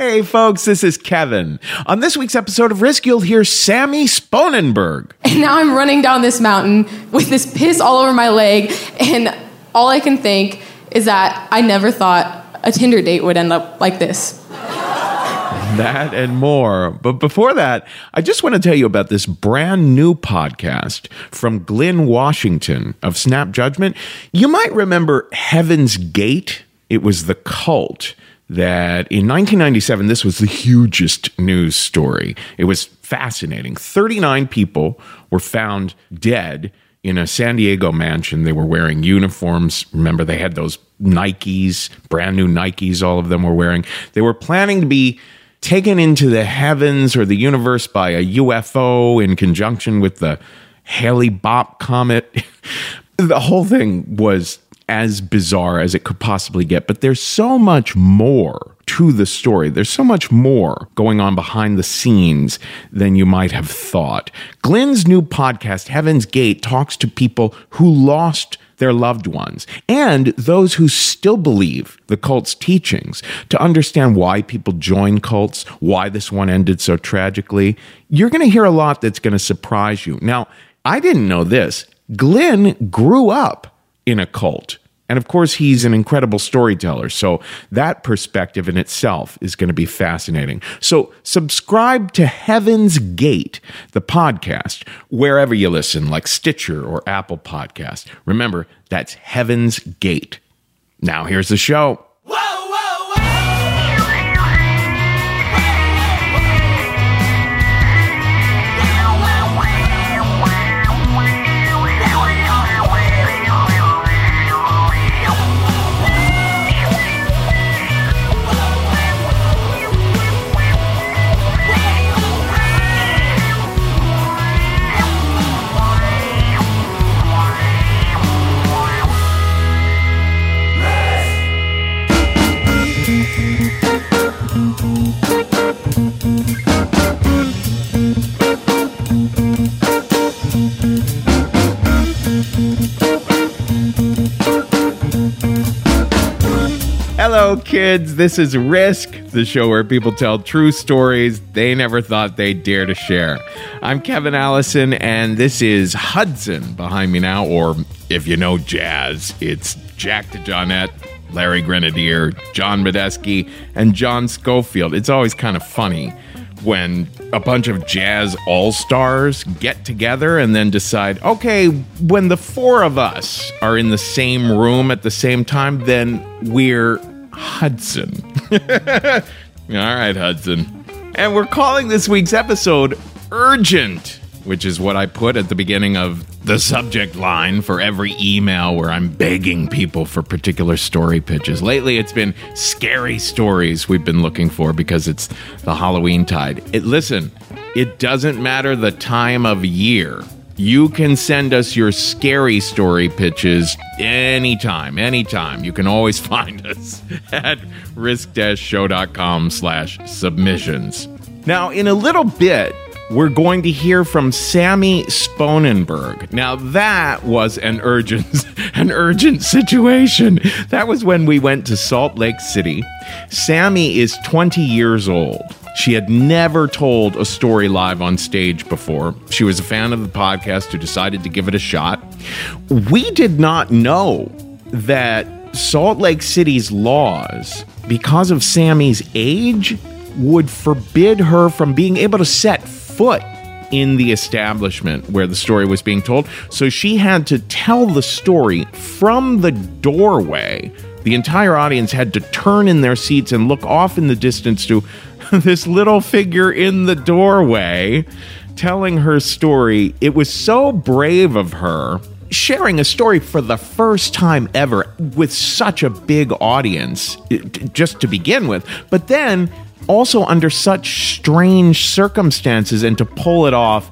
Hey, folks, this is Kevin. On this week's episode of Risk, you'll hear Sammy Sponenburg. And now I'm running down this mountain with this piss all over my leg, and all I can think is that I never thought a Tinder date would end up like this. That and more. But before that, I just want to tell you about this brand new podcast from Glynn Washington of Snap Judgment. You might remember Heaven's Gate, it was the cult that in 1997, this was the hugest news story. It was fascinating. 39 people were found dead in a San Diego mansion. They were wearing uniforms. Remember, they had those Nikes, brand new Nikes, all of them were wearing. They were planning to be taken into the heavens or the universe by a UFO in conjunction with the Hale-Bopp comet. the whole thing was as bizarre as it could possibly get, but there's so much more to the story. There's so much more going on behind the scenes than you might have thought. Glynn's new podcast, Heaven's Gate, talks to people who lost their loved ones and those who still believe the cult's teachings to understand why people join cults, why this one ended so tragically. You're going to hear a lot that's going to surprise you. Now, I didn't know this. Glynn grew up in a cult. And of course, he's an incredible storyteller. So that perspective in itself is going to be fascinating. So subscribe to Heaven's Gate, the podcast, wherever you listen, like Stitcher or Apple Podcast. Remember, that's Heaven's Gate. Now here's the show. Hello, kids. This is Risk, the show where people tell true stories they never thought they'd dare to share. I'm Kevin Allison, and this is Hudson behind me now, or if you know jazz, it's Jack DeJohnette, Larry Grenadier, John Medeski, and John Scofield. It's always kind of funny when a bunch of jazz all stars get together and then decide, okay, when the four of us are in the same room at the same time, then we're Hudson. All right, Hudson. And we're calling this week's episode Urgent, which is what I put at the beginning of the subject line for every email where I'm begging people for particular story pitches. Lately, it's been scary stories we've been looking for because it's the Halloween tide. It, listen, it doesn't matter the time of year. You can send us your scary story pitches anytime, anytime. You can always find us at risk-show.com slash submissions. Now, in a little bit, we're going to hear from Sammy Sponenburg. Now that was an urgent an urgent situation. That was when we went to Salt Lake City. Sammy is 20 years old. She had never told a story live on stage before. She was a fan of the podcast who decided to give it a shot. We did not know that Salt Lake City's laws, because of Sammy's age, would forbid her from being able to set foot in the establishment where the story was being told. So she had to tell the story from the doorway. The entire audience had to turn in their seats and look off in the distance to this little figure in the doorway telling her story. It was so brave of her sharing a story for the first time ever with such a big audience, just to begin with. But then also under such strange circumstances and to pull it off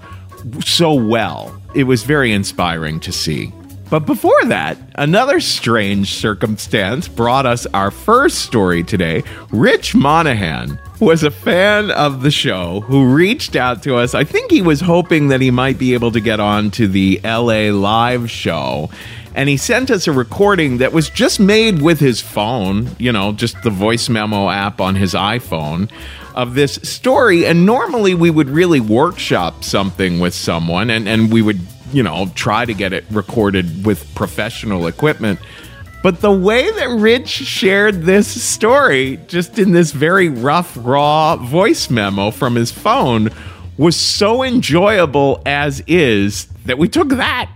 so well. It was very inspiring to see. But before that, another strange circumstance brought us our first story today. Rich Monahan was a fan of the show who reached out to us. I think he was hoping that he might be able to get on to the LA live show And he sent us a recording that was just made with his phone, you know, just the voice memo app on his iPhone of this story. And normally we would really workshop something with someone and, and we would, you know, try to get it recorded with professional equipment. But the way that Rich shared this story, just in this very rough, raw voice memo from his phone, was so enjoyable as is that we took that,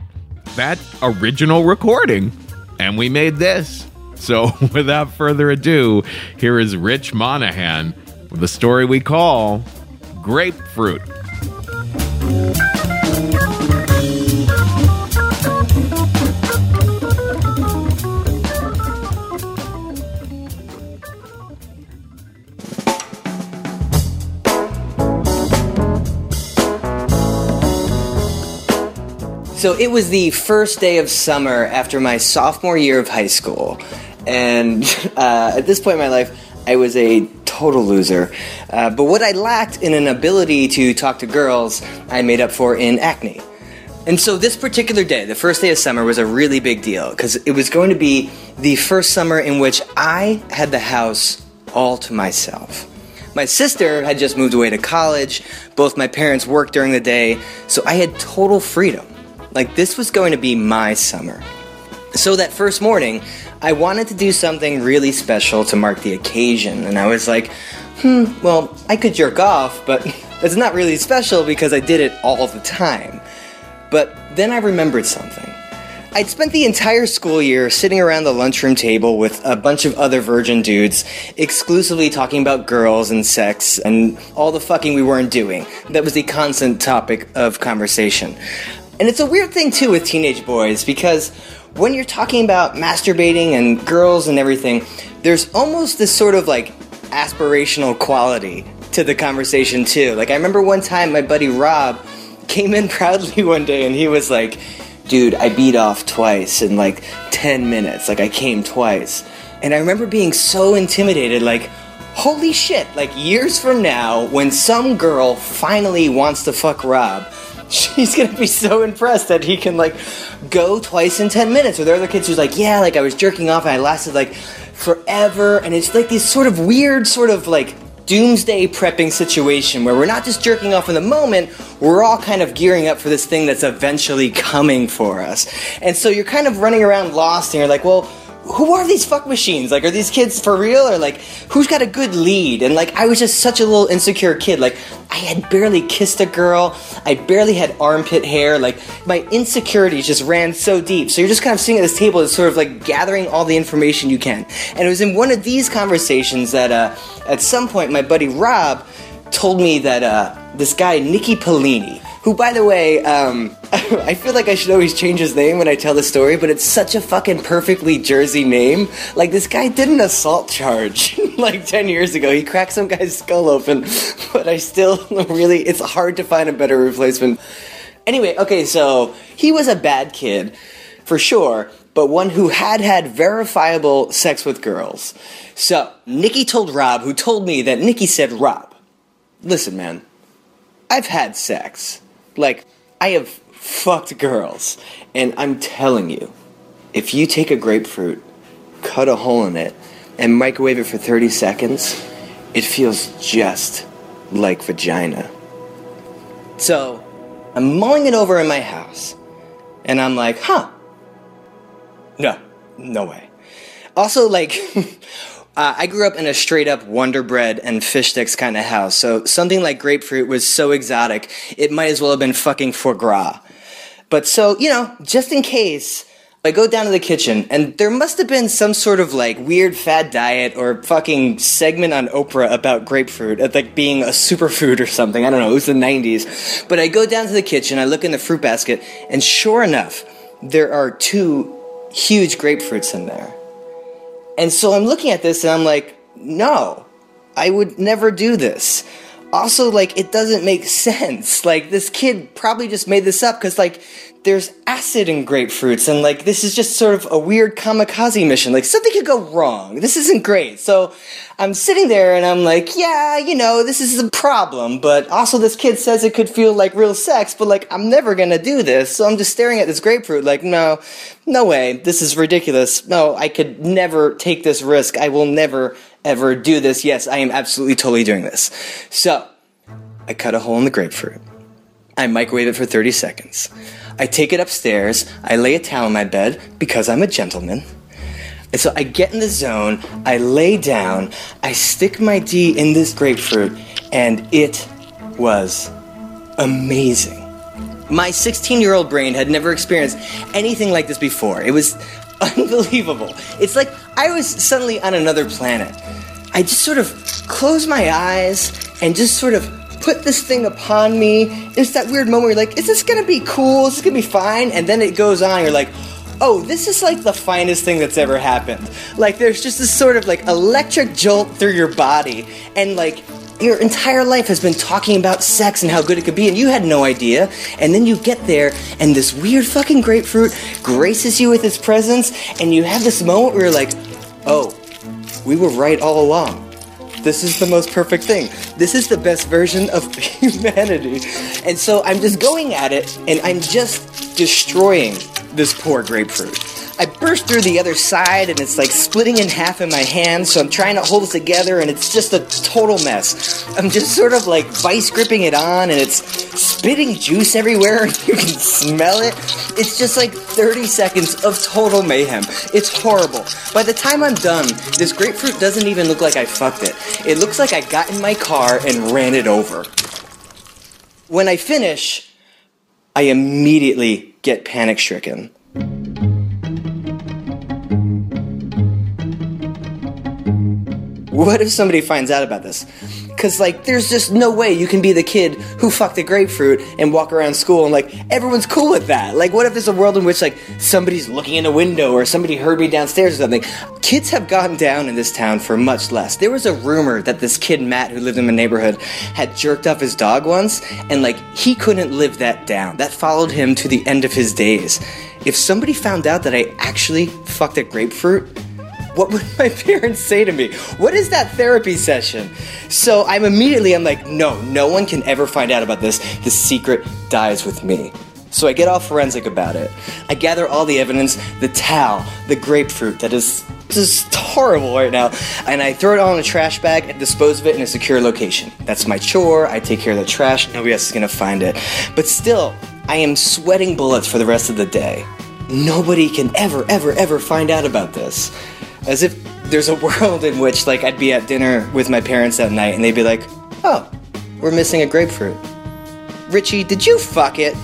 that original recording, and we made this. So without further ado, here is Rich Monahan with a story we call Grapefruit. So it was the first day of summer after my sophomore year of high school. And uh, at this point in my life, I was a total loser. Uh, but what I lacked in an ability to talk to girls, I made up for in acne. And so this particular day, the first day of summer, was a really big deal because it was going to be the first summer in which I had the house all to myself. My sister had just moved away to college, both my parents worked during the day, so I had total freedom. Like, this was going to be my summer. So, that first morning, I wanted to do something really special to mark the occasion, and I was like, hmm, well, I could jerk off, but it's not really special because I did it all the time. But then I remembered something. I'd spent the entire school year sitting around the lunchroom table with a bunch of other virgin dudes, exclusively talking about girls and sex and all the fucking we weren't doing. That was the constant topic of conversation. And it's a weird thing too with teenage boys because when you're talking about masturbating and girls and everything, there's almost this sort of like aspirational quality to the conversation too. Like I remember one time my buddy Rob came in proudly one day and he was like, "Dude, I beat off twice in like 10 minutes. Like I came twice." And I remember being so intimidated like Holy shit, like years from now, when some girl finally wants to fuck Rob, she's gonna be so impressed that he can like go twice in 10 minutes. Or there are other kids who's like yeah like i was jerking off and i lasted like forever. And it's like this sort of weird sort of like doomsday prepping situation where we're not just jerking off in the moment we're all kind of gearing up for this thing that's eventually coming for us. And so you're kind of running around lost and you're like well who are these fuck machines? Like, are these kids for real? Or, like, who's got a good lead? And, like, I was just such a little insecure kid. Like, I had barely kissed a girl. I barely had armpit hair. Like, my insecurities just ran so deep. So you're just kind of sitting at this table, it's sort of like gathering all the information you can. And it was in one of these conversations that, uh, at some point, my buddy Rob told me that, uh, this guy, Nicky Pellini, who, by the way, um, I feel like I should always change his name when I tell the story, but it's such a fucking perfectly Jersey name. Like, this guy did an assault charge like 10 years ago. He cracked some guy's skull open, but I still really, it's hard to find a better replacement. Anyway, okay, so he was a bad kid, for sure, but one who had had verifiable sex with girls. So, Nicky told Rob, who told me that Nicky said, Rob, listen, man, I've had sex. Like, I have fucked girls. And I'm telling you, if you take a grapefruit, cut a hole in it, and microwave it for 30 seconds, it feels just like vagina. So, I'm mulling it over in my house, and I'm like, huh. No, no way. Also, like, Uh, I grew up in a straight up Wonder Bread and fish sticks kind of house, so something like grapefruit was so exotic, it might as well have been fucking foie gras. But so, you know, just in case, I go down to the kitchen, and there must have been some sort of like weird fad diet or fucking segment on Oprah about grapefruit, like being a superfood or something. I don't know, it was the 90s. But I go down to the kitchen, I look in the fruit basket, and sure enough, there are two huge grapefruits in there. And so I'm looking at this and I'm like, no, I would never do this. Also like it doesn't make sense. Like this kid probably just made this up because like there's acid in grapefruits and like this is just sort of a weird kamikaze mission. Like something could go wrong. This isn't great. So I'm sitting there and I'm like, yeah, you know, this is a problem, but also this kid says it could feel like real sex, but like I'm never gonna do this. So I'm just staring at this grapefruit like, no, no way. This is ridiculous. No, I could never take this risk. I will never ever do this. Yes, I am absolutely totally doing this. So I cut a hole in the grapefruit. I microwave it for 30 seconds. I take it upstairs. I lay a towel on my bed because I'm a gentleman. And so I get in the zone, I lay down, I stick my D in this grapefruit, and it was amazing. My 16 year old brain had never experienced anything like this before. It was unbelievable. It's like I was suddenly on another planet. I just sort of closed my eyes and just sort of put this thing upon me. It's that weird moment where you're like, is this gonna be cool? Is this gonna be fine? And then it goes on, you're like, oh, this is like the finest thing that's ever happened. Like there's just this sort of like electric jolt through your body, and like your entire life has been talking about sex and how good it could be, and you had no idea. And then you get there, and this weird fucking grapefruit graces you with its presence, and you have this moment where you're like, oh, we were right all along. This is the most perfect thing. This is the best version of humanity. And so I'm just going at it, and I'm just destroying this poor grapefruit. I burst through the other side and it's like splitting in half in my hand, so I'm trying to hold it together and it's just a total mess. I'm just sort of like vice gripping it on and it's spitting juice everywhere and you can smell it. It's just like 30 seconds of total mayhem. It's horrible. By the time I'm done, this grapefruit doesn't even look like I fucked it. It looks like I got in my car and ran it over. When I finish, I immediately get panic stricken. What if somebody finds out about this? Because, like, there's just no way you can be the kid who fucked a grapefruit and walk around school and, like, everyone's cool with that. Like, what if there's a world in which, like, somebody's looking in a window or somebody heard me downstairs or something? Kids have gotten down in this town for much less. There was a rumor that this kid, Matt, who lived in my neighborhood, had jerked off his dog once, and, like, he couldn't live that down. That followed him to the end of his days. If somebody found out that I actually fucked a grapefruit, what would my parents say to me? What is that therapy session? So I'm immediately, I'm like, no, no one can ever find out about this. The secret dies with me. So I get all forensic about it. I gather all the evidence, the towel, the grapefruit that is just horrible right now, and I throw it all in a trash bag and dispose of it in a secure location. That's my chore. I take care of the trash. Nobody else is gonna find it. But still, I am sweating bullets for the rest of the day. Nobody can ever, ever, ever find out about this as if there's a world in which like I'd be at dinner with my parents that night and they'd be like, "Oh, we're missing a grapefruit." Richie, did you fuck it?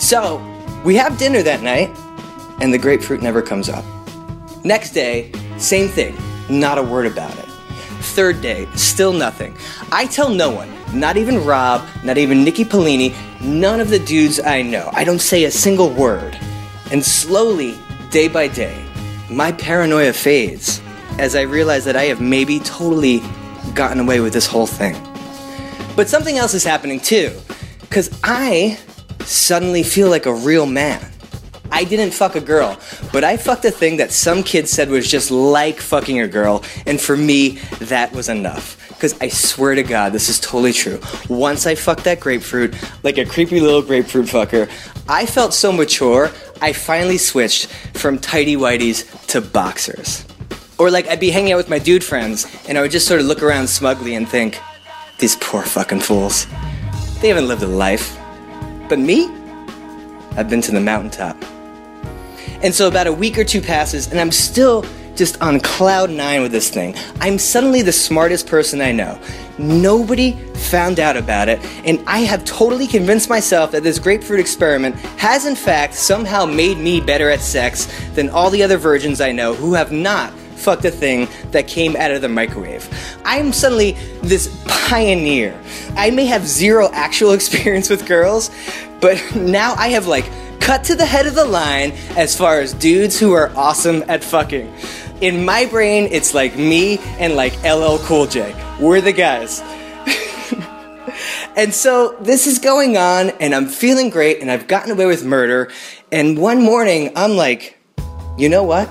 So, we have dinner that night and the grapefruit never comes up. Next day, same thing, not a word about it. Third day, still nothing. I tell no one, not even Rob, not even Nikki Polini, none of the dudes I know. I don't say a single word. And slowly, day by day, my paranoia fades as I realize that I have maybe totally gotten away with this whole thing. But something else is happening too, because I suddenly feel like a real man. I didn't fuck a girl, but I fucked a thing that some kids said was just like fucking a girl, and for me, that was enough. Because I swear to God, this is totally true. Once I fucked that grapefruit, like a creepy little grapefruit fucker, I felt so mature, I finally switched from tidy whities to boxers. Or like I'd be hanging out with my dude friends, and I would just sort of look around smugly and think, these poor fucking fools. They haven't lived a life. But me? I've been to the mountaintop. And so about a week or two passes, and I'm still just on cloud nine with this thing. I'm suddenly the smartest person I know. Nobody found out about it, and I have totally convinced myself that this grapefruit experiment has, in fact, somehow made me better at sex than all the other virgins I know who have not fucked a thing that came out of the microwave. I'm suddenly this pioneer. I may have zero actual experience with girls, but now I have like cut to the head of the line as far as dudes who are awesome at fucking. In my brain, it's like me and like LL Cool J. We're the guys. And so this is going on, and I'm feeling great, and I've gotten away with murder. And one morning, I'm like, you know what?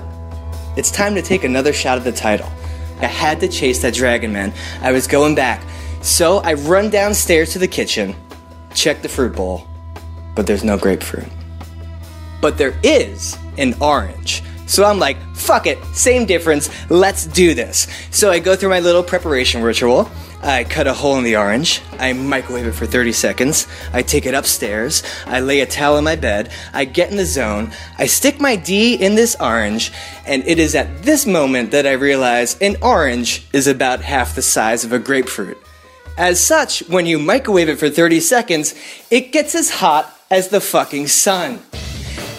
It's time to take another shot at the title. I had to chase that dragon man. I was going back. So I run downstairs to the kitchen, check the fruit bowl, but there's no grapefruit. But there is an orange. So I'm like, fuck it, same difference, let's do this. So I go through my little preparation ritual. I cut a hole in the orange. I microwave it for 30 seconds. I take it upstairs. I lay a towel in my bed. I get in the zone. I stick my D in this orange. And it is at this moment that I realize an orange is about half the size of a grapefruit. As such, when you microwave it for 30 seconds, it gets as hot as the fucking sun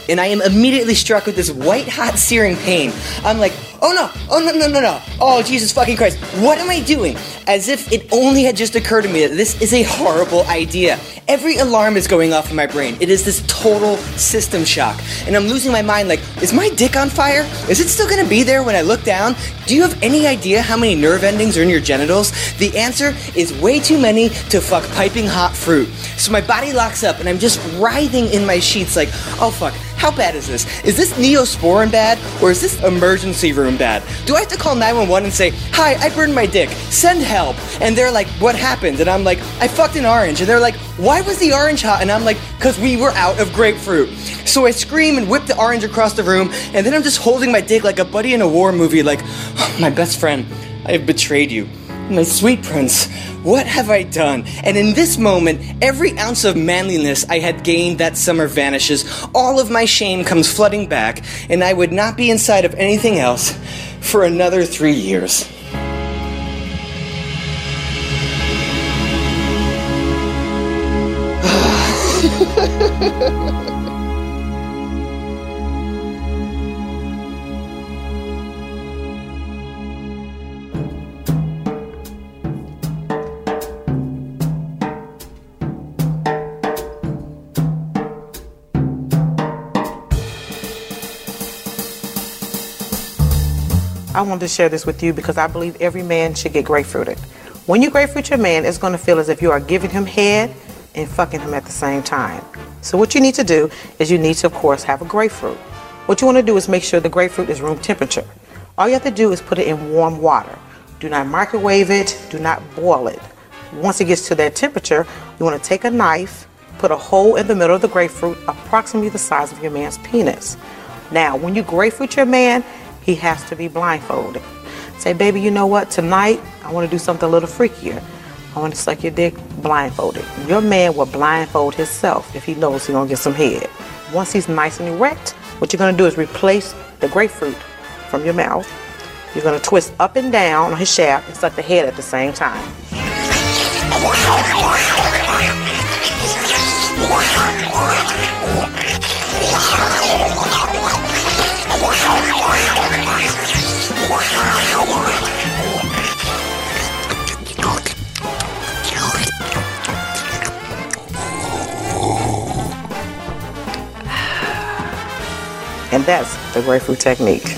and I am immediately struck with this white hot searing pain. I'm like, oh no, oh no, no, no, no, oh Jesus fucking Christ, what am I doing? As if it only had just occurred to me that this is a horrible idea. Every alarm is going off in my brain. It is this total system shock. And I'm losing my mind like, is my dick on fire? Is it still gonna be there when I look down? Do you have any idea how many nerve endings are in your genitals? The answer is way too many to fuck piping hot fruit. So my body locks up and I'm just writhing in my sheets like, oh fuck, how bad is this? Is this neosporin bad or is this emergency room bad? Do I have to call 911 and say, hi, I burned my dick, send help? And they're like, what happened? And I'm like, I fucked an orange. And they're like, why was the orange hot? And I'm like, because we were out of grapefruit. So I scream and whip the orange across the room, and then I'm just holding my dick like a buddy in a war movie, like, oh, my best friend, I have betrayed you. My sweet prince, what have I done? And in this moment, every ounce of manliness I had gained that summer vanishes. All of my shame comes flooding back, and I would not be inside of anything else for another three years. I wanted to share this with you because I believe every man should get grapefruited. When you grapefruit your man, it's going to feel as if you are giving him head and fucking him at the same time. So what you need to do is you need to, of course, have a grapefruit. What you want to do is make sure the grapefruit is room temperature. All you have to do is put it in warm water. Do not microwave it. Do not boil it. Once it gets to that temperature, you want to take a knife, put a hole in the middle of the grapefruit, approximately the size of your man's penis. Now, when you grapefruit your man, he has to be blindfolded. Say, baby, you know what? Tonight, I want to do something a little freakier. I want to suck your dick blindfolded. Your man will blindfold himself if he knows he's to get some head. Once he's nice and erect, what you're to do is replace the grapefruit from your mouth. You're to twist up and down on his shaft and suck the head at the same time. And that's the grapefruit technique.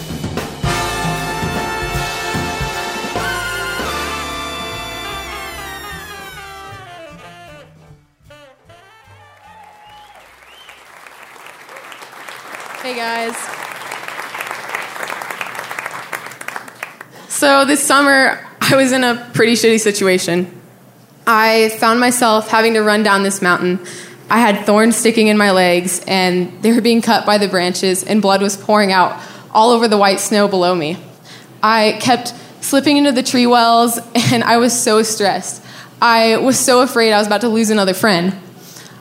So this summer, I was in a pretty shitty situation. I found myself having to run down this mountain. I had thorns sticking in my legs, and they were being cut by the branches, and blood was pouring out all over the white snow below me. I kept slipping into the tree wells, and I was so stressed. I was so afraid I was about to lose another friend.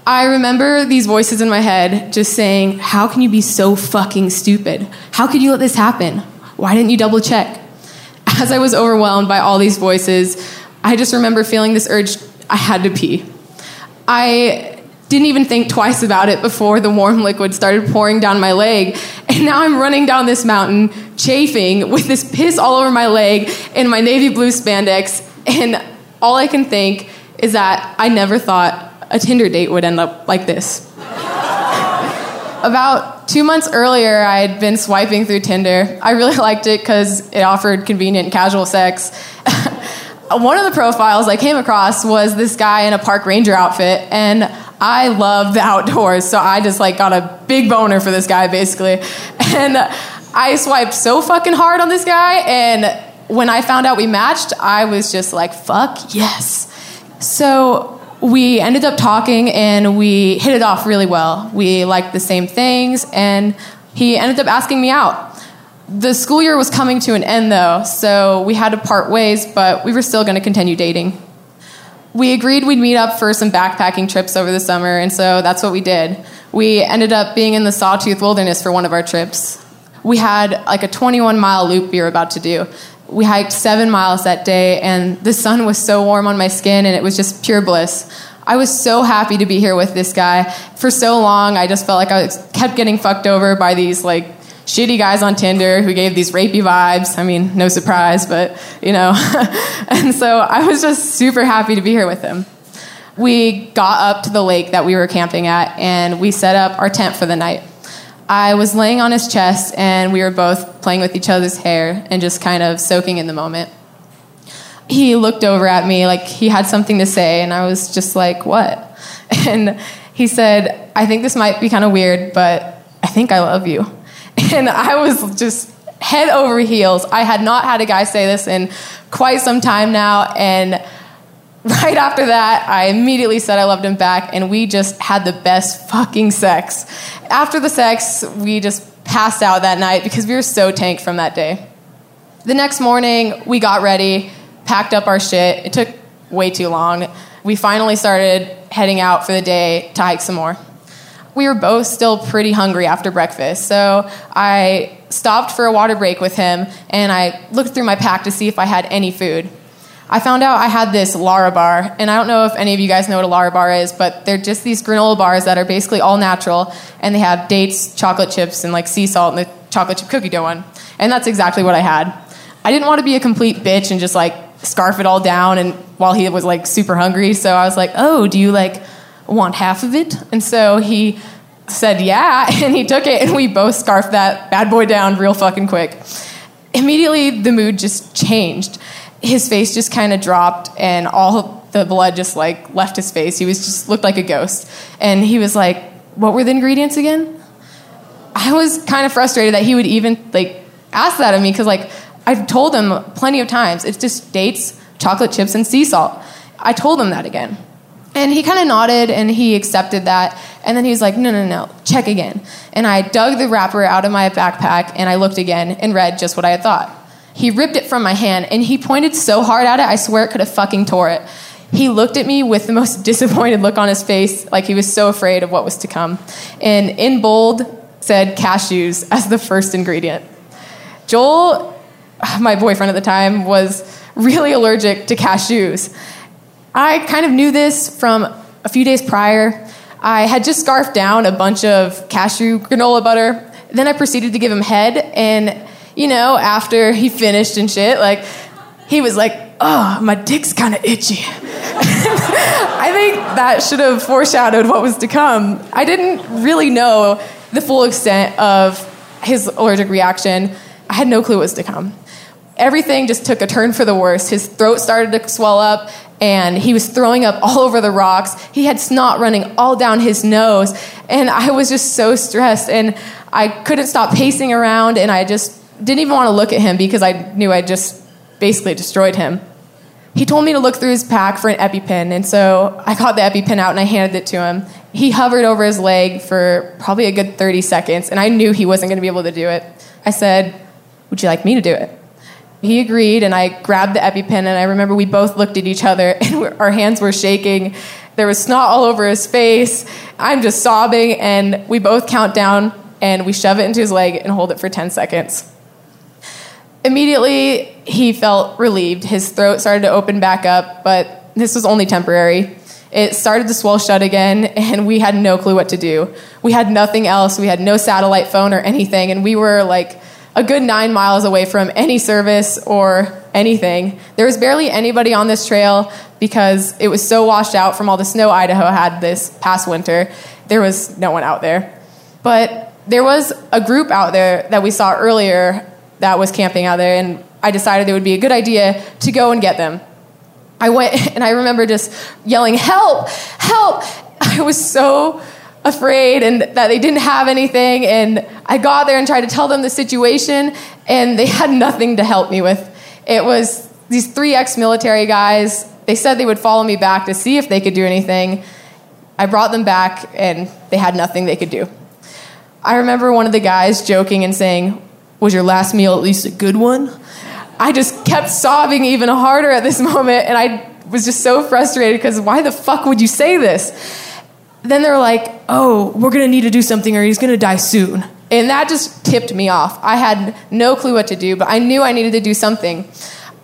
I remember these voices in my head just saying, How can you be so fucking stupid? How could you let this happen? Why didn't you double check? As I was overwhelmed by all these voices, I just remember feeling this urge I had to pee. I didn't even think twice about it before the warm liquid started pouring down my leg. And now I'm running down this mountain, chafing with this piss all over my leg and my navy blue spandex. And all I can think is that I never thought a Tinder date would end up like this. About two months earlier, I had been swiping through Tinder. I really liked it because it offered convenient casual sex. one of the profiles I came across was this guy in a park ranger outfit, and I love the outdoors, so I just like got a big boner for this guy basically, and I swiped so fucking hard on this guy, and when I found out we matched, I was just like, fuck yes. So we ended up talking and we hit it off really well. We liked the same things, and he ended up asking me out. The school year was coming to an end though, so we had to part ways, but we were still going to continue dating. We agreed we'd meet up for some backpacking trips over the summer, and so that's what we did. We ended up being in the Sawtooth Wilderness for one of our trips. We had like a 21 mile loop we were about to do. We hiked seven miles that day, and the sun was so warm on my skin, and it was just pure bliss. I was so happy to be here with this guy. For so long, I just felt like I kept getting fucked over by these like shitty guys on Tinder who gave these rapey vibes. I mean, no surprise, but you know. and so I was just super happy to be here with him. We got up to the lake that we were camping at and we set up our tent for the night. I was laying on his chest and we were both playing with each other's hair and just kind of soaking in the moment. He looked over at me like he had something to say, and I was just like, What? And he said, I think this might be kind of weird, but I think I love you. And I was just head over heels. I had not had a guy say this in quite some time now. And right after that, I immediately said I loved him back. And we just had the best fucking sex. After the sex, we just passed out that night because we were so tanked from that day. The next morning, we got ready, packed up our shit. It took way too long. We finally started heading out for the day to hike some more we were both still pretty hungry after breakfast. So I stopped for a water break with him and I looked through my pack to see if I had any food. I found out I had this Larabar, and I don't know if any of you guys know what a Larabar is, but they're just these granola bars that are basically all natural, and they have dates, chocolate chips, and like sea salt and the chocolate chip cookie dough one. And that's exactly what I had. I didn't want to be a complete bitch and just like scarf it all down and while he was like super hungry, so I was like, "Oh, do you like want half of it? And so he said, yeah, and he took it, and we both scarfed that bad boy down real fucking quick. Immediately, the mood just changed. His face just kind of dropped, and all the blood just like left his face. He was just looked like a ghost. And he was like, What were the ingredients again? I was kind of frustrated that he would even like ask that of me because like I've told him plenty of times it's just dates, chocolate chips, and sea salt. I told him that again. And he kind of nodded and he accepted that. And then he was like, no, no, no, check again. And I dug the wrapper out of my backpack and I looked again and read just what I had thought. He ripped it from my hand and he pointed so hard at it, I swear it could have fucking tore it. He looked at me with the most disappointed look on his face, like he was so afraid of what was to come. And in bold said cashews as the first ingredient. Joel, my boyfriend at the time, was really allergic to cashews. I kind of knew this from a few days prior. I had just scarfed down a bunch of cashew granola butter. Then I proceeded to give him head, and you know, after he finished and shit, like he was like, "Oh, my dick's kind of itchy." I think that should have foreshadowed what was to come. I didn't really know the full extent of his allergic reaction. I had no clue what was to come. Everything just took a turn for the worse. His throat started to swell up, and he was throwing up all over the rocks. He had snot running all down his nose, and I was just so stressed, and I couldn't stop pacing around, and I just didn't even want to look at him because I knew I just basically destroyed him. He told me to look through his pack for an EpiPen, and so I got the EpiPen out and I handed it to him. He hovered over his leg for probably a good 30 seconds, and I knew he wasn't going to be able to do it. I said, Would you like me to do it? He agreed, and I grabbed the EpiPen, and I remember we both looked at each other, and our hands were shaking. There was snot all over his face. I'm just sobbing, and we both count down, and we shove it into his leg and hold it for 10 seconds. Immediately, he felt relieved. His throat started to open back up, but this was only temporary. It started to swell shut again, and we had no clue what to do. We had nothing else. We had no satellite phone or anything, and we were like a good nine miles away from any service or anything. There was barely anybody on this trail because it was so washed out from all the snow Idaho had this past winter. There was no one out there. But there was a group out there that we saw earlier that was camping out there, and I decided it would be a good idea to go and get them. I went and I remember just yelling, Help! Help! I was so afraid and that they didn't have anything. And I got there and tried to tell them the situation, and they had nothing to help me with. It was these three ex military guys. They said they would follow me back to see if they could do anything. I brought them back, and they had nothing they could do. I remember one of the guys joking and saying, Was your last meal at least a good one? I just kept sobbing even harder at this moment, and I was just so frustrated because why the fuck would you say this? Then they're like, oh, we're gonna need to do something or he's gonna die soon. And that just tipped me off. I had no clue what to do, but I knew I needed to do something.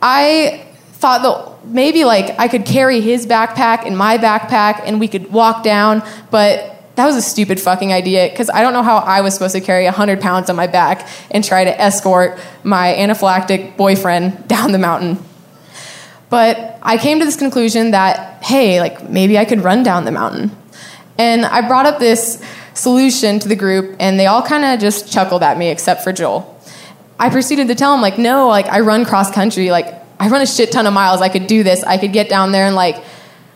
I thought that maybe like I could carry his backpack in my backpack and we could walk down, but that was a stupid fucking idea because I don't know how I was supposed to carry 100 pounds on my back and try to escort my anaphylactic boyfriend down the mountain. But I came to this conclusion that, hey, like maybe I could run down the mountain. And I brought up this solution to the group, and they all kind of just chuckled at me, except for Joel. I proceeded to tell him, like, no, like, I run cross country. Like, I run a shit ton of miles. I could do this. I could get down there in like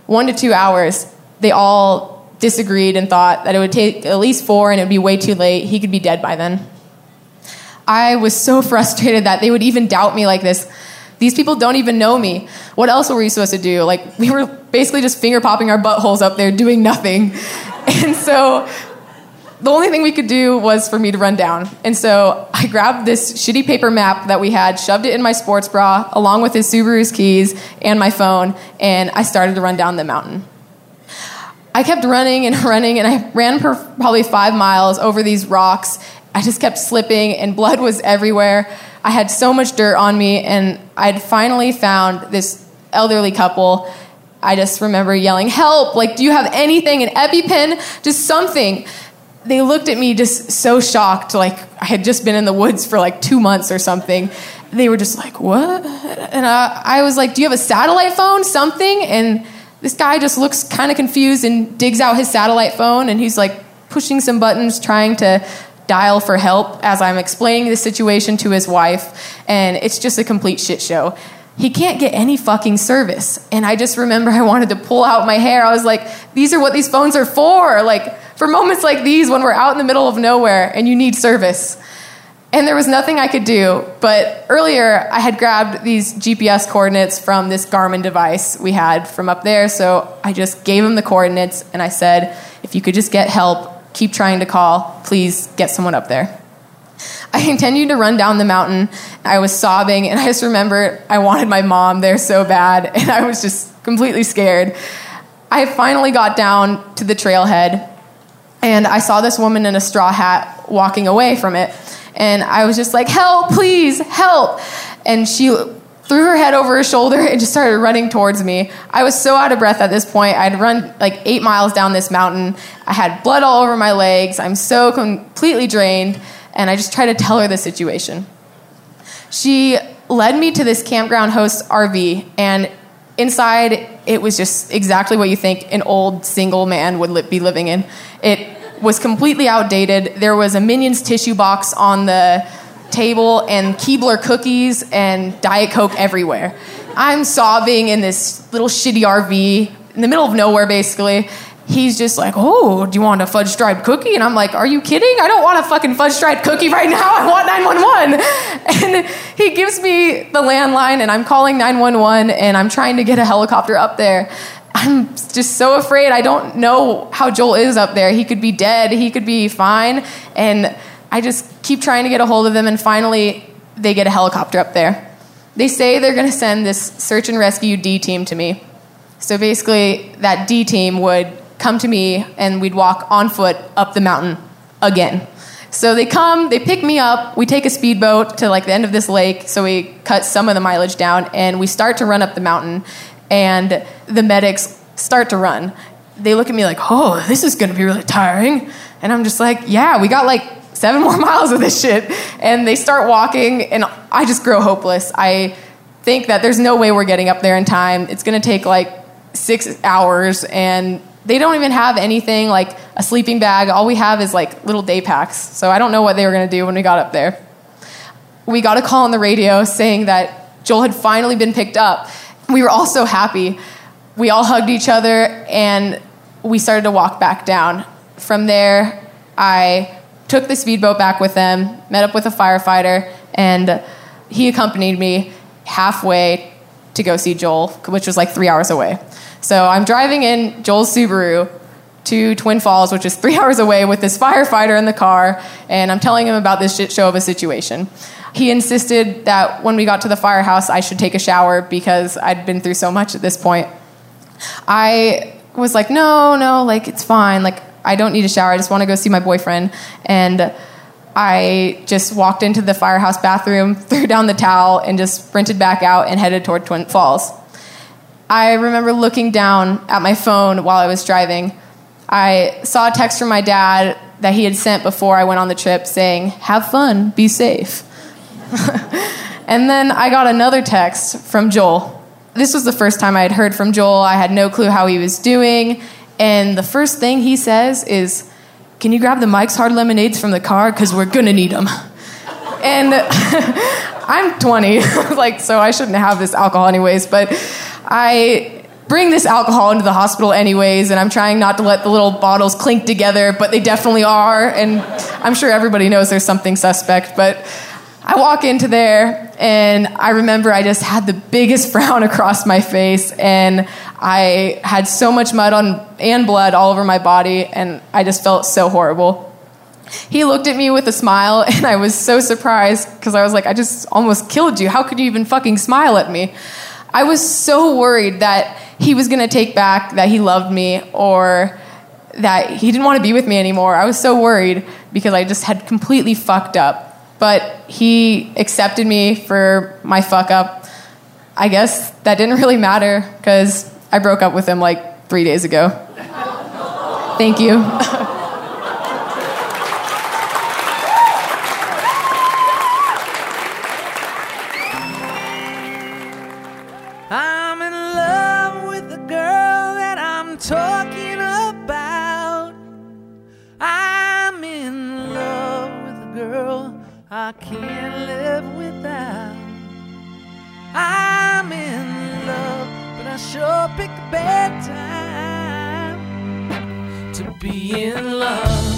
one to two hours. They all disagreed and thought that it would take at least four and it would be way too late. He could be dead by then. I was so frustrated that they would even doubt me like this. These people don't even know me. What else were we supposed to do? Like, we were basically just finger popping our buttholes up there doing nothing. And so the only thing we could do was for me to run down. And so I grabbed this shitty paper map that we had, shoved it in my sports bra, along with his Subaru's keys and my phone, and I started to run down the mountain. I kept running and running, and I ran for probably five miles over these rocks. I just kept slipping, and blood was everywhere. I had so much dirt on me, and I'd finally found this elderly couple. I just remember yelling, Help! Like, do you have anything? An EpiPen? Just something. They looked at me just so shocked, like I had just been in the woods for like two months or something. They were just like, What? And I, I was like, Do you have a satellite phone? Something? And this guy just looks kind of confused and digs out his satellite phone, and he's like pushing some buttons, trying to dial for help as I'm explaining the situation to his wife, and it's just a complete shit show. He can't get any fucking service. And I just remember I wanted to pull out my hair. I was like, these are what these phones are for. Like, for moments like these when we're out in the middle of nowhere and you need service. And there was nothing I could do. But earlier, I had grabbed these GPS coordinates from this Garmin device we had from up there. So I just gave him the coordinates and I said, if you could just get help, keep trying to call. Please get someone up there. I continued to run down the mountain. I was sobbing, and I just remember I wanted my mom there so bad, and I was just completely scared. I finally got down to the trailhead, and I saw this woman in a straw hat walking away from it. And I was just like, Help, please, help. And she threw her head over her shoulder and just started running towards me. I was so out of breath at this point. I'd run like eight miles down this mountain. I had blood all over my legs. I'm so completely drained. And I just tried to tell her the situation. She led me to this campground host RV, and inside it was just exactly what you think an old single man would li- be living in. It was completely outdated. There was a Minions tissue box on the table and Keebler cookies and Diet Coke everywhere. I'm sobbing in this little shitty RV in the middle of nowhere, basically. He's just like, Oh, do you want a fudge striped cookie? And I'm like, Are you kidding? I don't want a fucking fudge striped cookie right now. I want 911. And he gives me the landline, and I'm calling 911, and I'm trying to get a helicopter up there. I'm just so afraid. I don't know how Joel is up there. He could be dead, he could be fine. And I just keep trying to get a hold of them, and finally, they get a helicopter up there. They say they're going to send this search and rescue D team to me. So basically, that D team would come to me, and we'd walk on foot up the mountain again. So they come, they pick me up, we take a speedboat to like the end of this lake, so we cut some of the mileage down, and we start to run up the mountain, and the medics start to run. They look at me like, oh, this is gonna be really tiring. And I'm just like, yeah, we got like seven more miles of this shit. And they start walking, and I just grow hopeless. I think that there's no way we're getting up there in time. It's gonna take like six hours, and they don't even have anything like a sleeping bag. All we have is like little day packs. So I don't know what they were gonna do when we got up there. We got a call on the radio saying that Joel had finally been picked up. We were all so happy. We all hugged each other and we started to walk back down. From there, I took the speedboat back with them, met up with a firefighter, and he accompanied me halfway to go see Joel, which was like three hours away. So I'm driving in Joel's Subaru to Twin Falls, which is three hours away, with this firefighter in the car, and I'm telling him about this shit show of a situation. He insisted that when we got to the firehouse, I should take a shower because I'd been through so much at this point. I was like, no, no, like it's fine. Like I don't need a shower. I just want to go see my boyfriend. And I just walked into the firehouse bathroom, threw down the towel, and just sprinted back out and headed toward Twin Falls. I remember looking down at my phone while I was driving. I saw a text from my dad that he had sent before I went on the trip saying, Have fun, be safe. and then I got another text from Joel. This was the first time I had heard from Joel. I had no clue how he was doing. And the first thing he says is, Can you grab the Mike's Hard Lemonades from the car? Because we're going to need them. And I'm 20, like, so I shouldn't have this alcohol anyways, but I bring this alcohol into the hospital anyways, and I'm trying not to let the little bottles clink together, but they definitely are. And I'm sure everybody knows there's something suspect, but I walk into there and I remember I just had the biggest frown across my face and I had so much mud on and blood all over my body and I just felt so horrible. He looked at me with a smile and I was so surprised because I was like, I just almost killed you. How could you even fucking smile at me? I was so worried that he was going to take back that he loved me or that he didn't want to be with me anymore. I was so worried because I just had completely fucked up. But he accepted me for my fuck up. I guess that didn't really matter because I broke up with him like three days ago. Thank you. I can't live without. I'm in love, but I sure pick a bad time to be in love.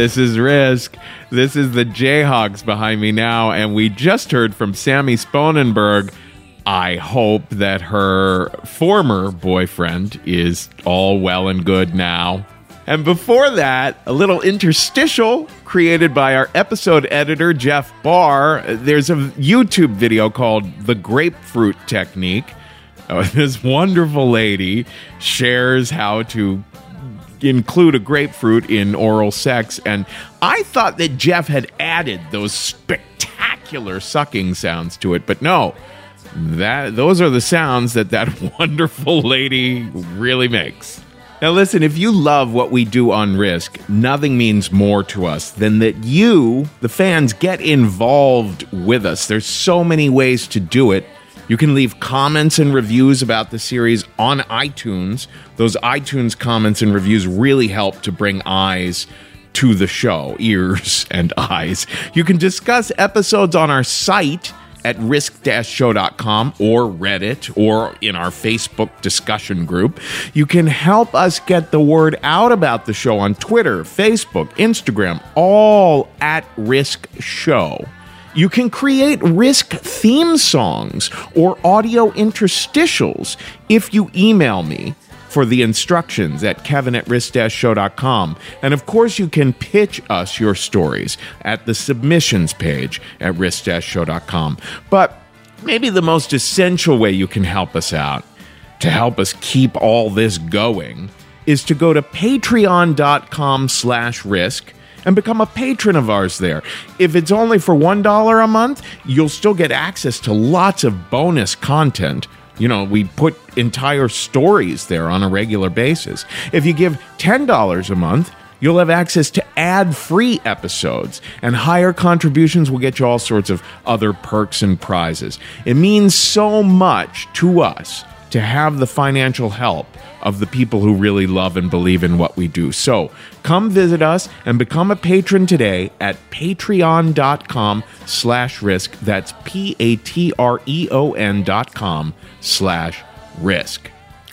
This is Risk. This is the Jayhawks behind me now, and we just heard from Sammy Sponenburg. I hope that her former boyfriend is all well and good now. And before that, a little interstitial created by our episode editor, Jeff Barr. There's a YouTube video called The Grapefruit Technique. Uh, this wonderful lady shares how to include a grapefruit in oral sex and i thought that jeff had added those spectacular sucking sounds to it but no. That those are the sounds that that wonderful lady really makes. Now listen if you love what we do on risk nothing means more to us than that you the fans get involved with us. There's so many ways to do it you can leave comments and reviews about the series on iTunes. Those iTunes comments and reviews really help to bring eyes to the show, ears and eyes. You can discuss episodes on our site at risk-show.com or Reddit or in our Facebook discussion group. You can help us get the word out about the show on Twitter, Facebook, Instagram, all at Risk Show. You can create Risk theme songs or audio interstitials if you email me for the instructions at kevin at risk-show.com. And of course, you can pitch us your stories at the submissions page at risk-show.com. But maybe the most essential way you can help us out to help us keep all this going is to go to patreon.com slash risk and become a patron of ours there. If it's only for $1 a month, you'll still get access to lots of bonus content. You know, we put entire stories there on a regular basis. If you give $10 a month, You'll have access to ad free episodes, and higher contributions will get you all sorts of other perks and prizes. It means so much to us to have the financial help of the people who really love and believe in what we do. So come visit us and become a patron today at patreon.com slash risk. That's P-A-T-R-E-O-N dot com slash risk.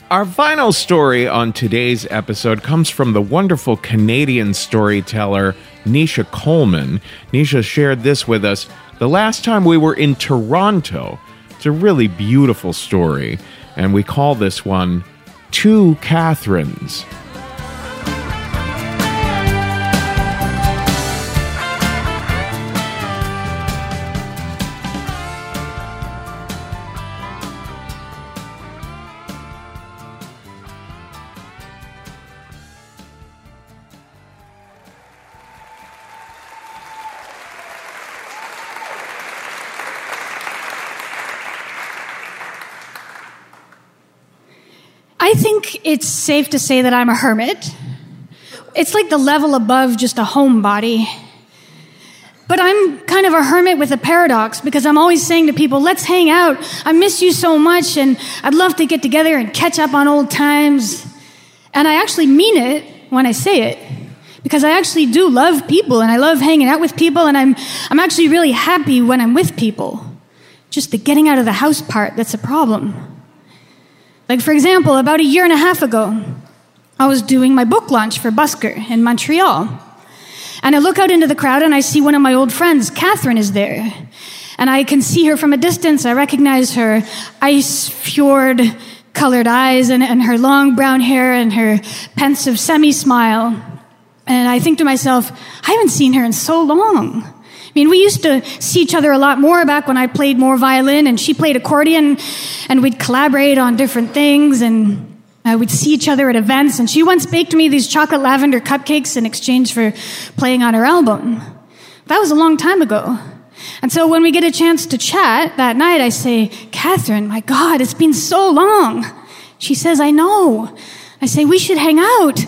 Our final story on today's episode comes from the wonderful Canadian storyteller Nisha Coleman. Nisha shared this with us the last time we were in Toronto. It's a really beautiful story, and we call this one Two Catherines. I think it's safe to say that I'm a hermit. It's like the level above just a homebody. But I'm kind of a hermit with a paradox because I'm always saying to people, let's hang out. I miss you so much and I'd love to get together and catch up on old times. And I actually mean it when I say it because I actually do love people and I love hanging out with people and I'm, I'm actually really happy when I'm with people. Just the getting out of the house part that's a problem. Like, for example, about a year and a half ago, I was doing my book launch for Busker in Montreal. And I look out into the crowd and I see one of my old friends, Catherine, is there. And I can see her from a distance. I recognize her ice fjord colored eyes and, and her long brown hair and her pensive semi smile. And I think to myself, I haven't seen her in so long. I mean, we used to see each other a lot more back when I played more violin and she played accordion, and we'd collaborate on different things, and uh, we'd see each other at events. And she once baked me these chocolate lavender cupcakes in exchange for playing on her album. That was a long time ago. And so when we get a chance to chat that night, I say, Catherine, my God, it's been so long. She says, I know. I say, we should hang out.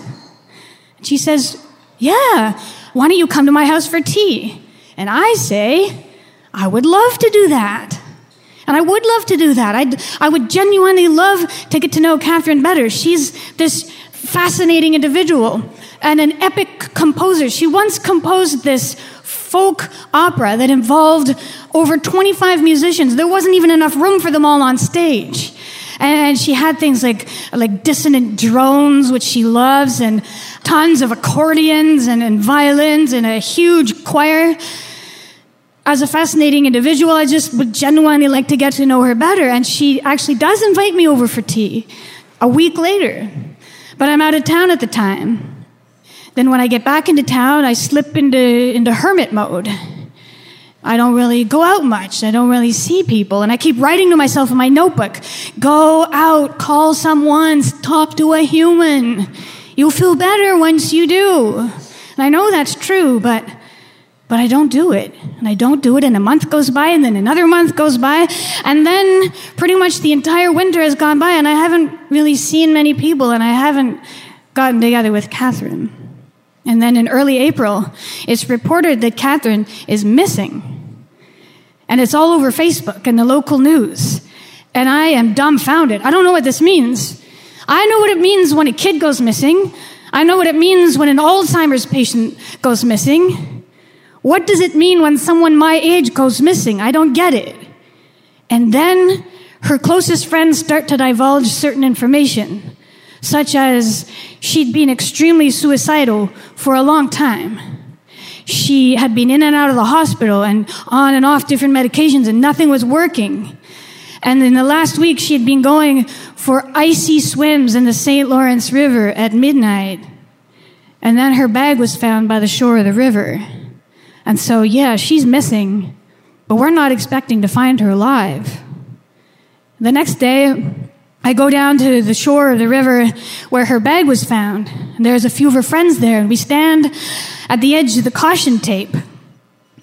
She says, Yeah, why don't you come to my house for tea? And I say, I would love to do that. And I would love to do that. I'd, I would genuinely love to get to know Catherine better. She's this fascinating individual and an epic composer. She once composed this folk opera that involved over 25 musicians. There wasn't even enough room for them all on stage. And she had things like, like dissonant drones, which she loves, and tons of accordions and, and violins and a huge choir as a fascinating individual, I just would genuinely like to get to know her better. And she actually does invite me over for tea a week later. But I'm out of town at the time. Then when I get back into town, I slip into, into hermit mode. I don't really go out much. I don't really see people. And I keep writing to myself in my notebook go out, call someone, talk to a human. You'll feel better once you do. And I know that's true, but but I don't do it. And I don't do it, and a month goes by, and then another month goes by, and then pretty much the entire winter has gone by, and I haven't really seen many people, and I haven't gotten together with Catherine. And then in early April, it's reported that Catherine is missing. And it's all over Facebook and the local news. And I am dumbfounded. I don't know what this means. I know what it means when a kid goes missing. I know what it means when an Alzheimer's patient goes missing. What does it mean when someone my age goes missing? I don't get it. And then her closest friends start to divulge certain information, such as she'd been extremely suicidal for a long time. She had been in and out of the hospital and on and off different medications, and nothing was working. And in the last week, she had been going for icy swims in the St. Lawrence River at midnight. And then her bag was found by the shore of the river. And so, yeah, she's missing, but we're not expecting to find her alive. The next day, I go down to the shore of the river where her bag was found. And there's a few of her friends there, and we stand at the edge of the caution tape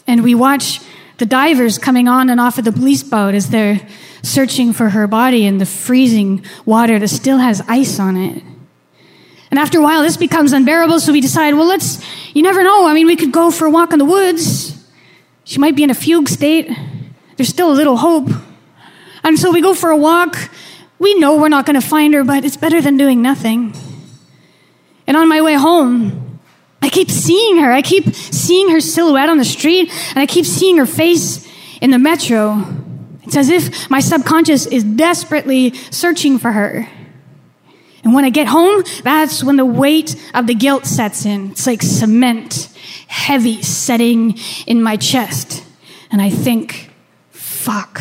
and we watch the divers coming on and off of the police boat as they're searching for her body in the freezing water that still has ice on it. And after a while, this becomes unbearable, so we decide, well, let's, you never know. I mean, we could go for a walk in the woods. She might be in a fugue state. There's still a little hope. And so we go for a walk. We know we're not going to find her, but it's better than doing nothing. And on my way home, I keep seeing her. I keep seeing her silhouette on the street, and I keep seeing her face in the metro. It's as if my subconscious is desperately searching for her. And when I get home, that's when the weight of the guilt sets in. It's like cement, heavy, setting in my chest. And I think, fuck.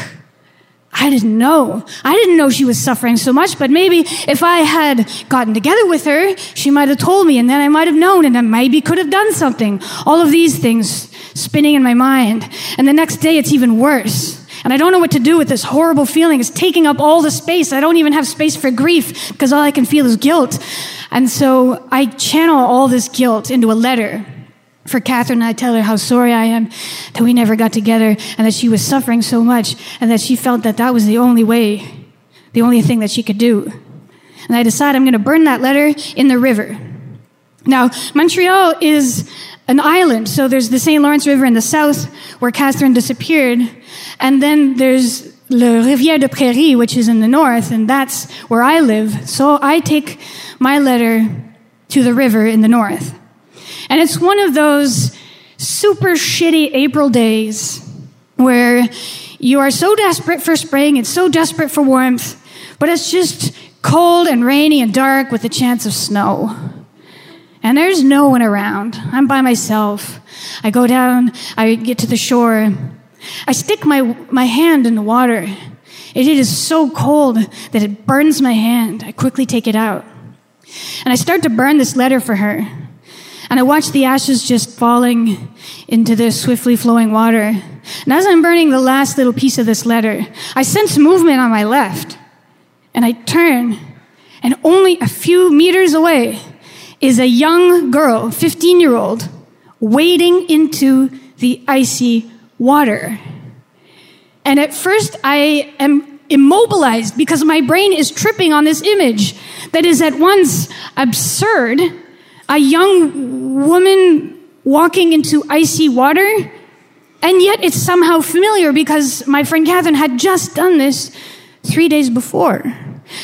I didn't know. I didn't know she was suffering so much, but maybe if I had gotten together with her, she might have told me, and then I might have known, and I maybe could have done something. All of these things spinning in my mind. And the next day, it's even worse. And I don't know what to do with this horrible feeling. It's taking up all the space. I don't even have space for grief because all I can feel is guilt. And so I channel all this guilt into a letter for Catherine, I tell her how sorry I am that we never got together and that she was suffering so much and that she felt that that was the only way, the only thing that she could do. And I decide I'm going to burn that letter in the river. Now, Montreal is an island, so there's the St. Lawrence River in the south where Catherine disappeared, and then there's Le Rivière de Prairie, which is in the north, and that's where I live. So I take my letter to the river in the north. And it's one of those super shitty April days where you are so desperate for spring, it's so desperate for warmth, but it's just cold and rainy and dark with a chance of snow. And there's no one around. I'm by myself. I go down, I get to the shore. I stick my, my hand in the water. It is so cold that it burns my hand. I quickly take it out. And I start to burn this letter for her. And I watch the ashes just falling into the swiftly flowing water. And as I'm burning the last little piece of this letter, I sense movement on my left. And I turn, and only a few meters away is a young girl, 15 year old, wading into the icy water. And at first, I am immobilized because my brain is tripping on this image that is at once absurd a young woman walking into icy water, and yet it's somehow familiar because my friend Catherine had just done this three days before.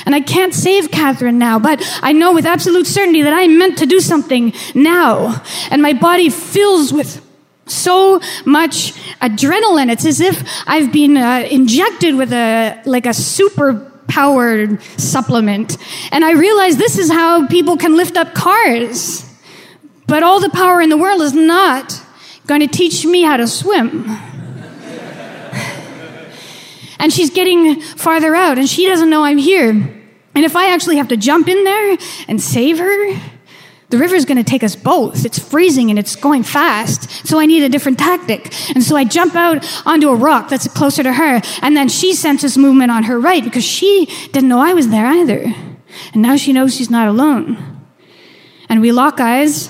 And I can't save Catherine now, but I know with absolute certainty that I am meant to do something now. And my body fills with so much adrenaline. It's as if I've been uh, injected with a, like a super powered supplement. And I realize this is how people can lift up cars. But all the power in the world is not going to teach me how to swim. And she's getting farther out, and she doesn't know I'm here. And if I actually have to jump in there and save her, the river's going to take us both. It's freezing and it's going fast. So I need a different tactic. And so I jump out onto a rock that's closer to her. And then she senses movement on her right because she didn't know I was there either. And now she knows she's not alone. And we lock eyes.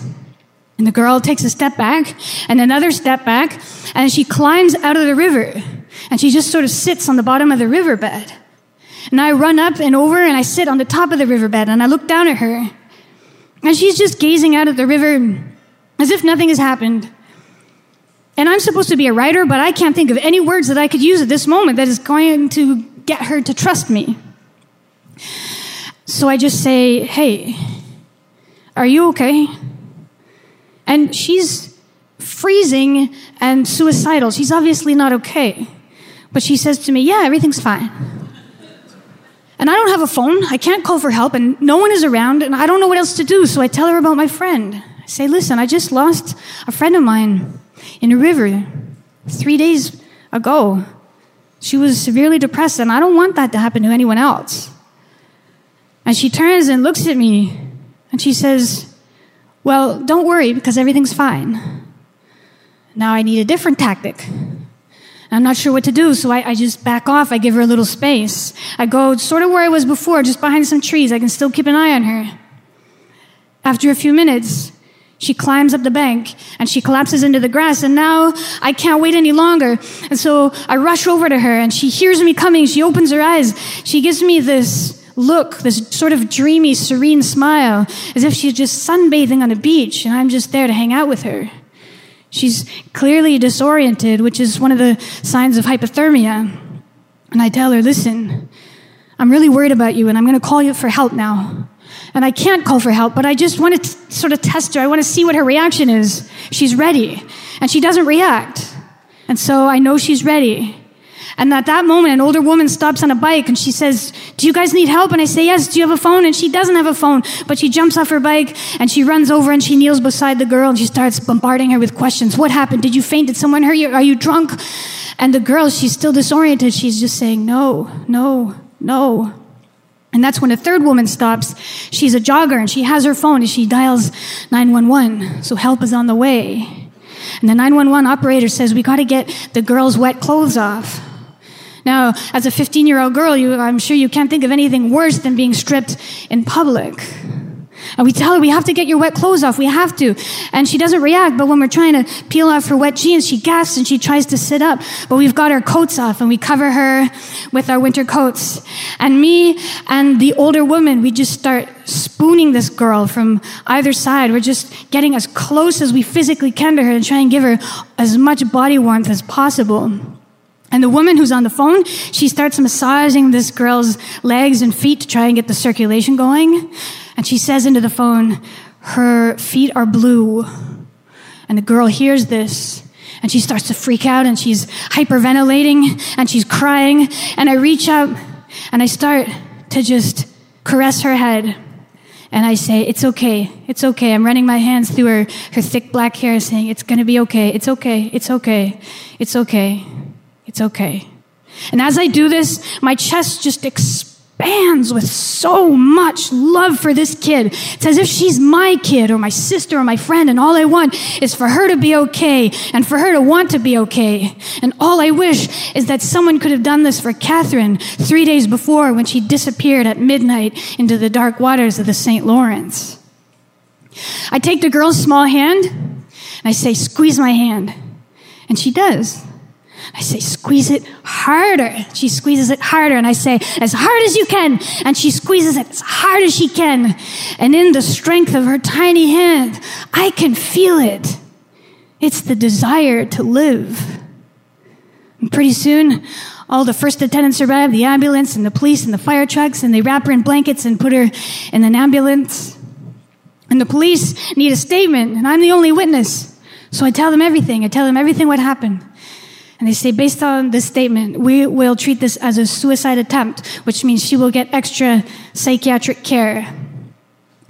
And the girl takes a step back and another step back. And she climbs out of the river. And she just sort of sits on the bottom of the riverbed. And I run up and over and I sit on the top of the riverbed and I look down at her. And she's just gazing out at the river as if nothing has happened. And I'm supposed to be a writer, but I can't think of any words that I could use at this moment that is going to get her to trust me. So I just say, Hey, are you okay? And she's freezing and suicidal. She's obviously not okay. But she says to me, Yeah, everything's fine. And I don't have a phone. I can't call for help, and no one is around, and I don't know what else to do. So I tell her about my friend. I say, Listen, I just lost a friend of mine in a river three days ago. She was severely depressed, and I don't want that to happen to anyone else. And she turns and looks at me and she says, Well, don't worry because everything's fine. Now I need a different tactic. I'm not sure what to do, so I, I just back off. I give her a little space. I go sort of where I was before, just behind some trees. I can still keep an eye on her. After a few minutes, she climbs up the bank and she collapses into the grass, and now I can't wait any longer. And so I rush over to her, and she hears me coming. She opens her eyes. She gives me this look, this sort of dreamy, serene smile, as if she's just sunbathing on a beach, and I'm just there to hang out with her. She's clearly disoriented, which is one of the signs of hypothermia. And I tell her, listen, I'm really worried about you, and I'm going to call you for help now. And I can't call for help, but I just want to t- sort of test her. I want to see what her reaction is. She's ready. And she doesn't react. And so I know she's ready. And at that moment, an older woman stops on a bike and she says, Do you guys need help? And I say, Yes. Do you have a phone? And she doesn't have a phone, but she jumps off her bike and she runs over and she kneels beside the girl and she starts bombarding her with questions. What happened? Did you faint? Did someone hurt you? Are you drunk? And the girl, she's still disoriented. She's just saying, No, no, no. And that's when a third woman stops. She's a jogger and she has her phone and she dials 911. So help is on the way. And the 911 operator says, We got to get the girl's wet clothes off. Now, as a 15 year old girl, you, I'm sure you can't think of anything worse than being stripped in public. And we tell her, we have to get your wet clothes off. We have to. And she doesn't react. But when we're trying to peel off her wet jeans, she gasps and she tries to sit up. But we've got her coats off and we cover her with our winter coats. And me and the older woman, we just start spooning this girl from either side. We're just getting as close as we physically can to her and try and give her as much body warmth as possible. And the woman who's on the phone, she starts massaging this girl's legs and feet to try and get the circulation going. And she says into the phone, her feet are blue. And the girl hears this and she starts to freak out and she's hyperventilating and she's crying. And I reach up and I start to just caress her head. And I say, It's okay. It's okay. I'm running my hands through her, her thick black hair, saying, It's to be okay. It's okay. It's okay. It's okay. It's okay. And as I do this, my chest just expands with so much love for this kid. It's as if she's my kid or my sister or my friend, and all I want is for her to be okay and for her to want to be okay. And all I wish is that someone could have done this for Catherine three days before when she disappeared at midnight into the dark waters of the St. Lawrence. I take the girl's small hand and I say, Squeeze my hand. And she does. I say, squeeze it harder. She squeezes it harder, and I say, as hard as you can. And she squeezes it as hard as she can. And in the strength of her tiny hand, I can feel it. It's the desire to live. And pretty soon, all the first attendants arrive, the ambulance and the police and the fire trucks, and they wrap her in blankets and put her in an ambulance. And the police need a statement, and I'm the only witness. So I tell them everything. I tell them everything what happened. And they say, based on this statement, we will treat this as a suicide attempt, which means she will get extra psychiatric care.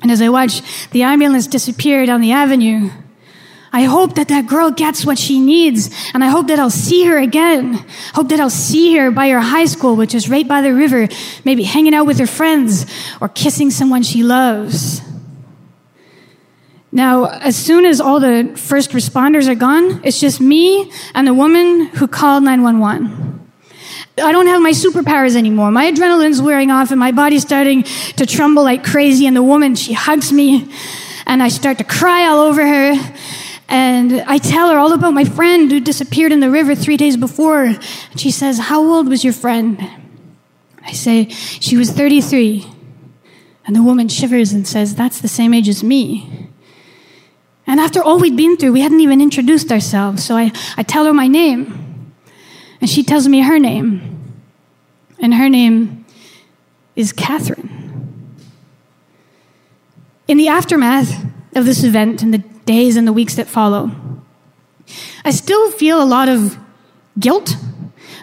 And as I watch the ambulance disappear down the avenue, I hope that that girl gets what she needs, and I hope that I'll see her again. Hope that I'll see her by her high school, which is right by the river, maybe hanging out with her friends or kissing someone she loves. Now, as soon as all the first responders are gone, it's just me and the woman who called 911. I don't have my superpowers anymore. My adrenaline's wearing off and my body's starting to tremble like crazy. And the woman, she hugs me and I start to cry all over her. And I tell her all about my friend who disappeared in the river three days before. And she says, How old was your friend? I say, She was 33. And the woman shivers and says, That's the same age as me. And after all we'd been through, we hadn't even introduced ourselves. So I, I tell her my name. And she tells me her name. And her name is Catherine. In the aftermath of this event and the days and the weeks that follow, I still feel a lot of guilt.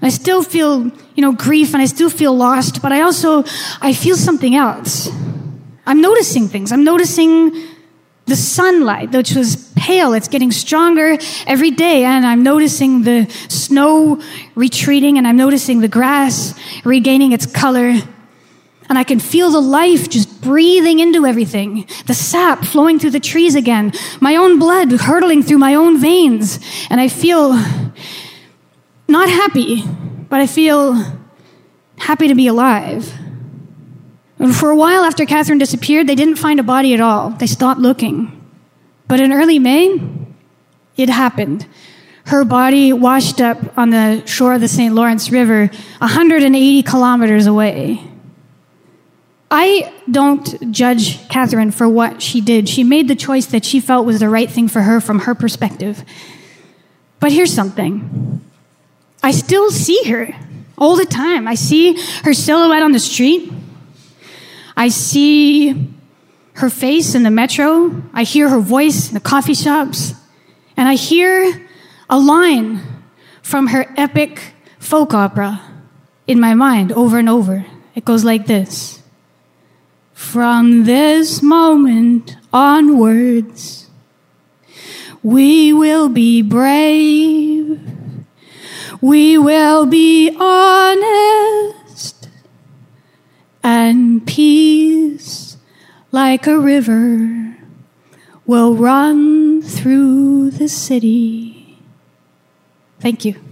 I still feel, you know, grief and I still feel lost, but I also I feel something else. I'm noticing things. I'm noticing the sunlight, which was pale, it's getting stronger every day. And I'm noticing the snow retreating and I'm noticing the grass regaining its color. And I can feel the life just breathing into everything, the sap flowing through the trees again, my own blood hurtling through my own veins. And I feel not happy, but I feel happy to be alive. And for a while after Catherine disappeared, they didn't find a body at all. They stopped looking. But in early May, it happened. Her body washed up on the shore of the St. Lawrence River, 180 kilometers away. I don't judge Catherine for what she did. She made the choice that she felt was the right thing for her from her perspective. But here's something I still see her all the time. I see her silhouette on the street. I see her face in the metro. I hear her voice in the coffee shops. And I hear a line from her epic folk opera in my mind over and over. It goes like this From this moment onwards, we will be brave. We will be honest and peace like a river will run through the city. Thank you.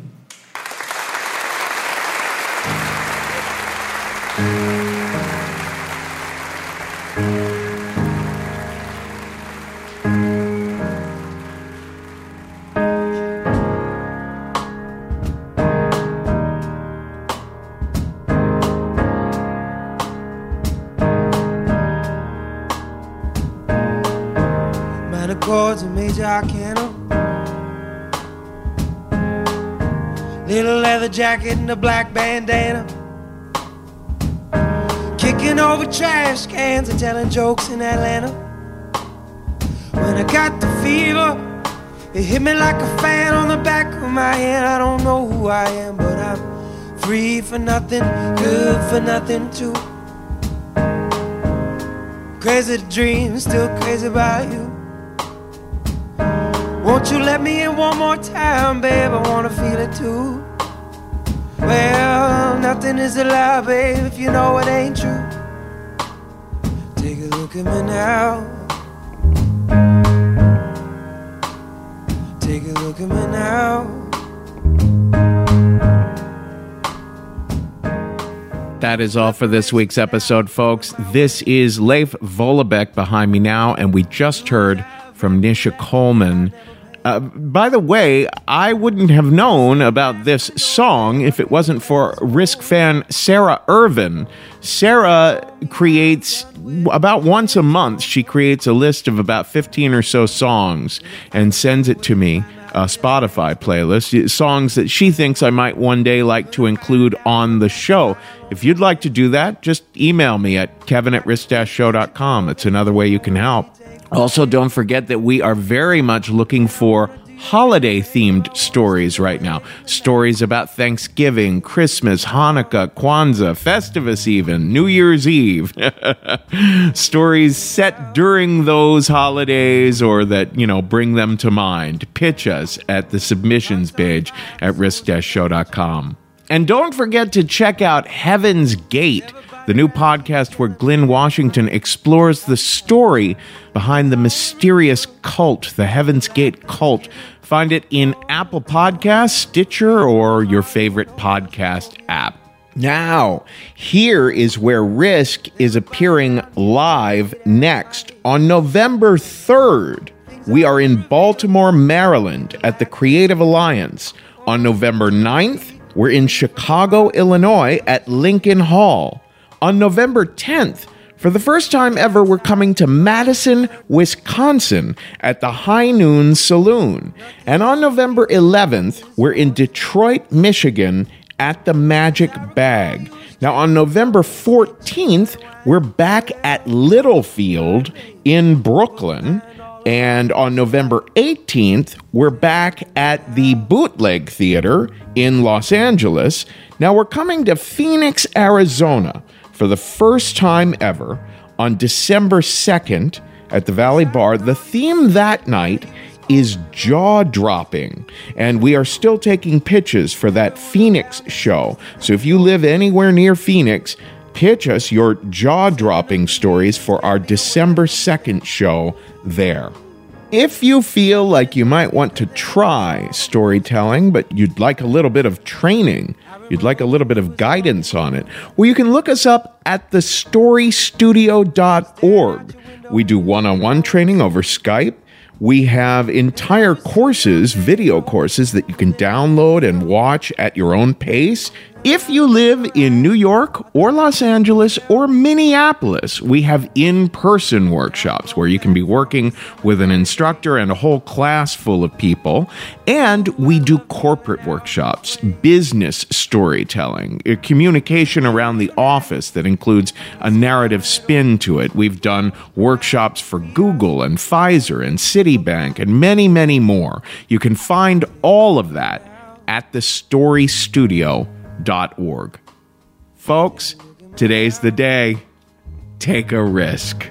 Jacket and a black bandana. Kicking over trash cans and telling jokes in Atlanta. When I got the fever, it hit me like a fan on the back of my head. I don't know who I am, but I'm free for nothing, good for nothing too. Crazy to dream, still crazy about you. Won't you let me in one more time, babe? I wanna feel it too. Well, nothing is a lie, babe, if you know it ain't true. Take a look at me now. Take a look at me now. That is all for this week's episode, folks. This is Leif Vollebekk behind me now, and we just heard from Nisha Coleman. Uh, by the way, I wouldn't have known about this song if it wasn't for Risk fan Sarah Irvin. Sarah creates about once a month, she creates a list of about 15 or so songs and sends it to me a Spotify playlist, songs that she thinks I might one day like to include on the show. If you'd like to do that, just email me at kevin at risk-show.com. It's another way you can help. Also, don't forget that we are very much looking for holiday themed stories right now. Stories about Thanksgiving, Christmas, Hanukkah, Kwanzaa, Festivus, even, New Year's Eve. stories set during those holidays or that, you know, bring them to mind. Pitch us at the submissions page at risk-show.com. And don't forget to check out Heaven's Gate, the new podcast where Glynn Washington explores the story behind the mysterious cult, the Heaven's Gate cult. Find it in Apple Podcasts, Stitcher, or your favorite podcast app. Now, here is where Risk is appearing live next on November 3rd. We are in Baltimore, Maryland at the Creative Alliance. On November 9th, we're in Chicago, Illinois at Lincoln Hall. On November 10th, for the first time ever, we're coming to Madison, Wisconsin at the High Noon Saloon. And on November 11th, we're in Detroit, Michigan at the Magic Bag. Now, on November 14th, we're back at Littlefield in Brooklyn. And on November 18th, we're back at the Bootleg Theater in Los Angeles. Now we're coming to Phoenix, Arizona for the first time ever on December 2nd at the Valley Bar. The theme that night is jaw dropping, and we are still taking pitches for that Phoenix show. So if you live anywhere near Phoenix, pitch us your jaw dropping stories for our December 2nd show there. If you feel like you might want to try storytelling, but you'd like a little bit of training, you'd like a little bit of guidance on it, well, you can look us up at thestorystudio.org. We do one on one training over Skype. We have entire courses, video courses that you can download and watch at your own pace. If you live in New York or Los Angeles or Minneapolis, we have in person workshops where you can be working with an instructor and a whole class full of people. And we do corporate workshops, business storytelling, uh, communication around the office that includes a narrative spin to it. We've done workshops for Google and Pfizer and Citibank and many, many more. You can find all of that at thestorystudio.org. Folks, today's the day. Take a risk.